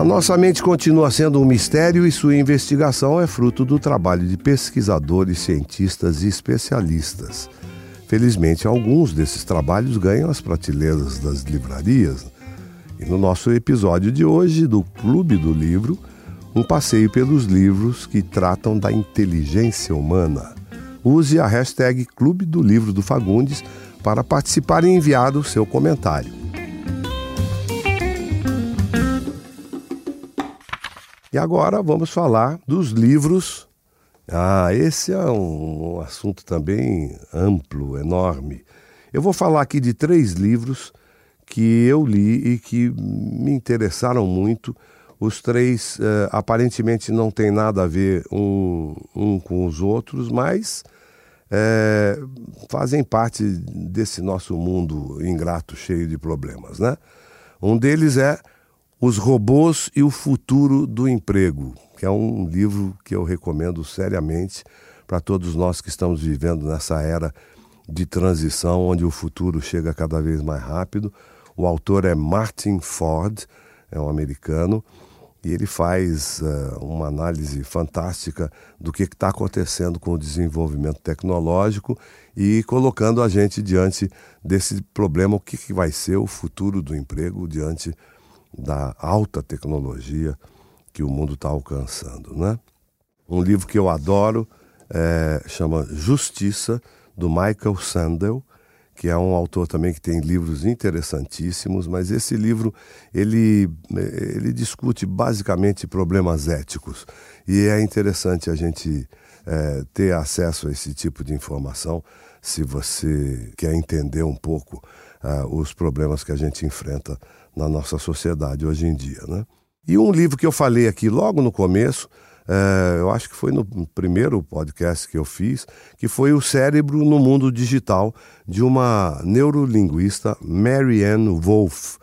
A nossa mente continua sendo um mistério e sua investigação é fruto do trabalho de pesquisadores, cientistas e especialistas. Felizmente, alguns desses trabalhos ganham as prateleiras das livrarias. E no nosso episódio de hoje do Clube do Livro, um passeio pelos livros que tratam da inteligência humana. Use a hashtag Clube do Livro do Fagundes para participar e enviar o seu comentário. E agora vamos falar dos livros. Ah, esse é um, assunto também amplo, enorme. Eu vou falar aqui de três livros que eu li e que me interessaram muito. Os três eh, aparentemente não têm nada a ver um, um com os outros, mas eh, fazem parte desse nosso mundo ingrato, cheio de problemas. Né? Um deles é os Robôs e o Futuro do Emprego, que é um livro que eu recomendo seriamente para todos nós que estamos vivendo nessa era de transição, onde o futuro chega cada vez mais rápido. O autor é Martin Ford, é um americano, e ele faz uh, uma análise fantástica do que está acontecendo com o desenvolvimento tecnológico e colocando a gente diante desse problema, o que, que vai ser o futuro do emprego diante da alta tecnologia que o mundo está alcançando. Né? Um livro que eu adoro é, chama Justiça, do Michael Sandel, que é um autor também que tem livros interessantíssimos, mas esse livro ele, ele discute basicamente problemas éticos e é interessante a gente é, ter acesso a esse tipo de informação se você quer entender um pouco uh, os problemas que a gente enfrenta na nossa sociedade hoje em dia. Né? E um livro que eu falei aqui logo no começo, é, eu acho que foi no primeiro podcast que eu fiz, que foi O Cérebro no Mundo Digital, de uma neurolinguista, Marianne Wolf.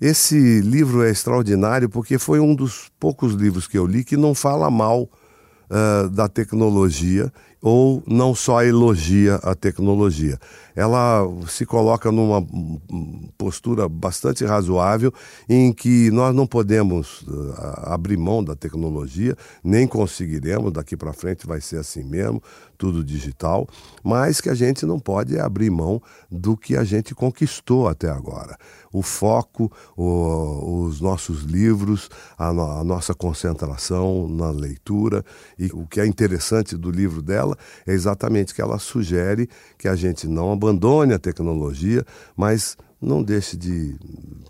Esse livro é extraordinário porque foi um dos poucos livros que eu li que não fala mal uh, da tecnologia ou não só elogia a tecnologia. Ela se coloca numa postura bastante razoável em que nós não podemos uh, abrir mão da tecnologia, nem conseguiremos, daqui para frente vai ser assim mesmo, tudo digital, mas que a gente não pode abrir mão do que a gente conquistou até agora. O foco, o, os nossos livros, a, no, a nossa concentração na leitura. E o que é interessante do livro dela é exatamente que ela sugere que a gente não abandone a tecnologia, mas não deixe de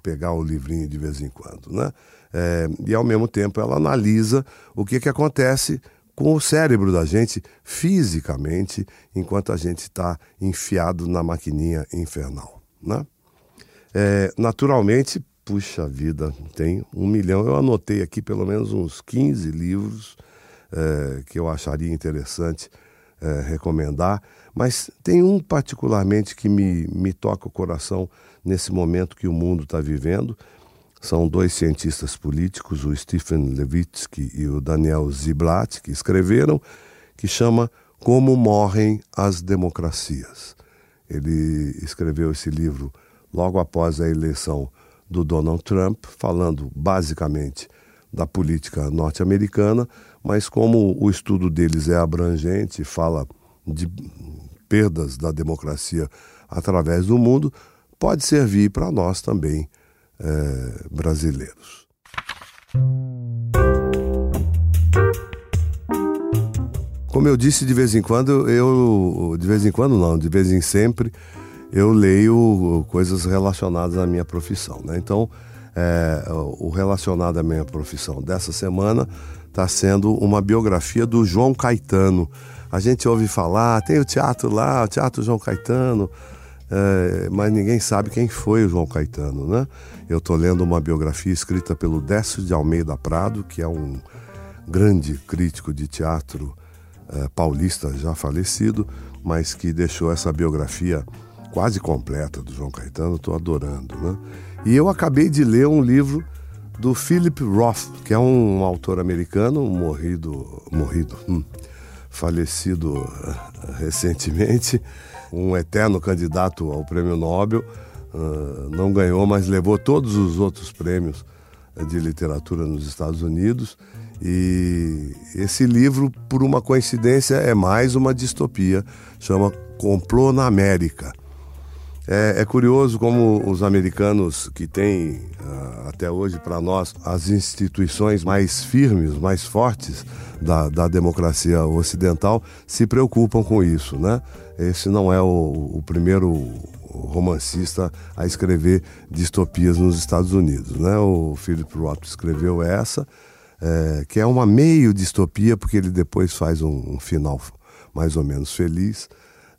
pegar o livrinho de vez em quando, né? É, e ao mesmo tempo ela analisa o que, que acontece com o cérebro da gente fisicamente enquanto a gente está enfiado na maquininha infernal. Né? É, naturalmente, puxa vida, tem um milhão. Eu anotei aqui pelo menos uns 15 livros é, que eu acharia interessante é, recomendar, mas tem um particularmente que me, me toca o coração nesse momento que o mundo está vivendo, são dois cientistas políticos, o Stephen Levitsky e o Daniel Ziblatt, que escreveram, que chama Como Morrem as Democracias. Ele escreveu esse livro logo após a eleição do Donald Trump, falando basicamente da política norte-americana, mas como o estudo deles é abrangente, fala de perdas da democracia através do mundo, pode servir para nós também é, brasileiros. Como eu disse, de vez em quando, eu. De vez em quando não, de vez em sempre, eu leio coisas relacionadas à minha profissão. Né? Então, é, o relacionado à minha profissão dessa semana está sendo uma biografia do João Caetano. A gente ouve falar, tem o teatro lá, o Teatro João Caetano, é, mas ninguém sabe quem foi o João Caetano, né? Eu estou lendo uma biografia escrita pelo Décio de Almeida Prado, que é um grande crítico de teatro é, paulista já falecido, mas que deixou essa biografia quase completa do João Caetano. Estou adorando, né? E eu acabei de ler um livro do Philip Roth, que é um autor americano, morrido, morrido, hum, falecido uh, recentemente, um eterno candidato ao prêmio Nobel, uh, não ganhou, mas levou todos os outros prêmios de literatura nos Estados Unidos. E esse livro, por uma coincidência, é mais uma distopia, chama Complô na América. É, é curioso como os americanos que têm uh, até hoje para nós as instituições mais firmes, mais fortes da, da democracia ocidental se preocupam com isso, né? Esse não é o, o primeiro romancista a escrever distopias nos Estados Unidos, né? O Philip Roth escreveu essa, é, que é uma meio distopia porque ele depois faz um, um final mais ou menos feliz.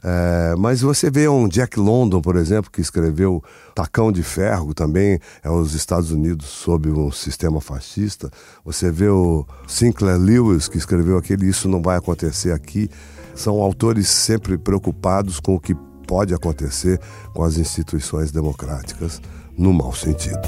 É, mas você vê um Jack London, por exemplo, que escreveu Tacão de Ferro, também é os Estados Unidos sob um sistema fascista. Você vê o Sinclair Lewis, que escreveu aquele Isso Não Vai Acontecer Aqui. São autores sempre preocupados com o que pode acontecer com as instituições democráticas, no mau sentido.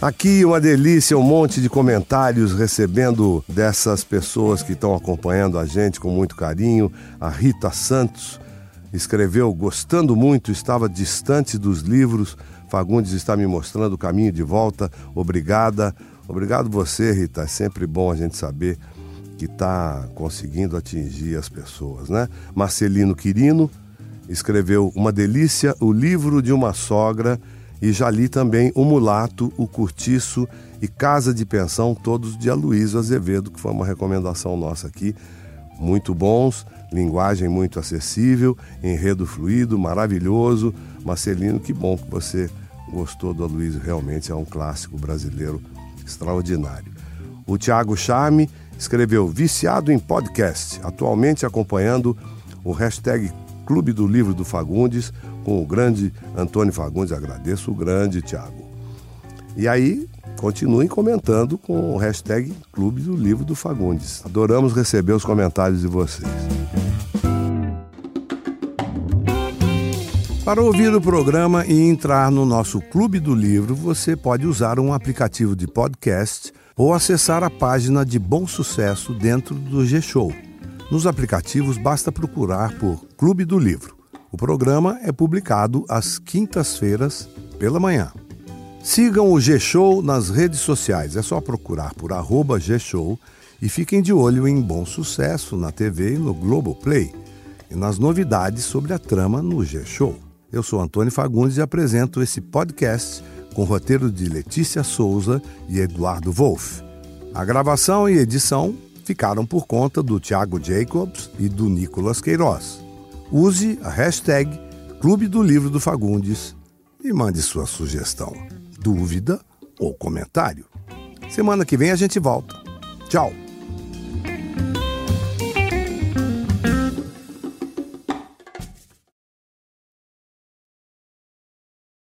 Aqui uma delícia, um monte de comentários recebendo dessas pessoas que estão acompanhando a gente com muito carinho. A Rita Santos escreveu: Gostando muito, estava distante dos livros. Fagundes está me mostrando o caminho de volta. Obrigada. Obrigado você, Rita. É sempre bom a gente saber que está conseguindo atingir as pessoas, né? Marcelino Quirino escreveu Uma Delícia, o livro de uma sogra e já li também O Mulato, O Curtiço e Casa de Pensão, todos de Aloysio Azevedo, que foi uma recomendação nossa aqui. Muito bons, linguagem muito acessível, enredo fluido, maravilhoso. Marcelino, que bom que você gostou do Aloysio, realmente é um clássico brasileiro extraordinário. O Tiago Charme escreveu Viciado em Podcast, atualmente acompanhando o hashtag Clube do Livro do Fagundes, com o grande Antônio Fagundes. Agradeço o grande Tiago. E aí, continuem comentando com o hashtag Clube do Livro do Fagundes. Adoramos receber os comentários de vocês. Para ouvir o programa e entrar no nosso Clube do Livro, você pode usar um aplicativo de podcast ou acessar a página de Bom Sucesso dentro do G-Show. Nos aplicativos basta procurar por Clube do Livro. O programa é publicado às quintas-feiras pela manhã. Sigam o G-Show nas redes sociais, é só procurar por arroba G-Show e fiquem de olho em Bom Sucesso na TV e no Globoplay e nas novidades sobre a trama no G-Show. Eu sou Antônio Fagundes e apresento esse podcast com roteiro de Letícia Souza e Eduardo Wolff. A gravação e edição ficaram por conta do Thiago Jacobs e do Nicolas Queiroz. Use a hashtag Clube do Livro do Fagundes e mande sua sugestão, dúvida ou comentário. Semana que vem a gente volta. Tchau!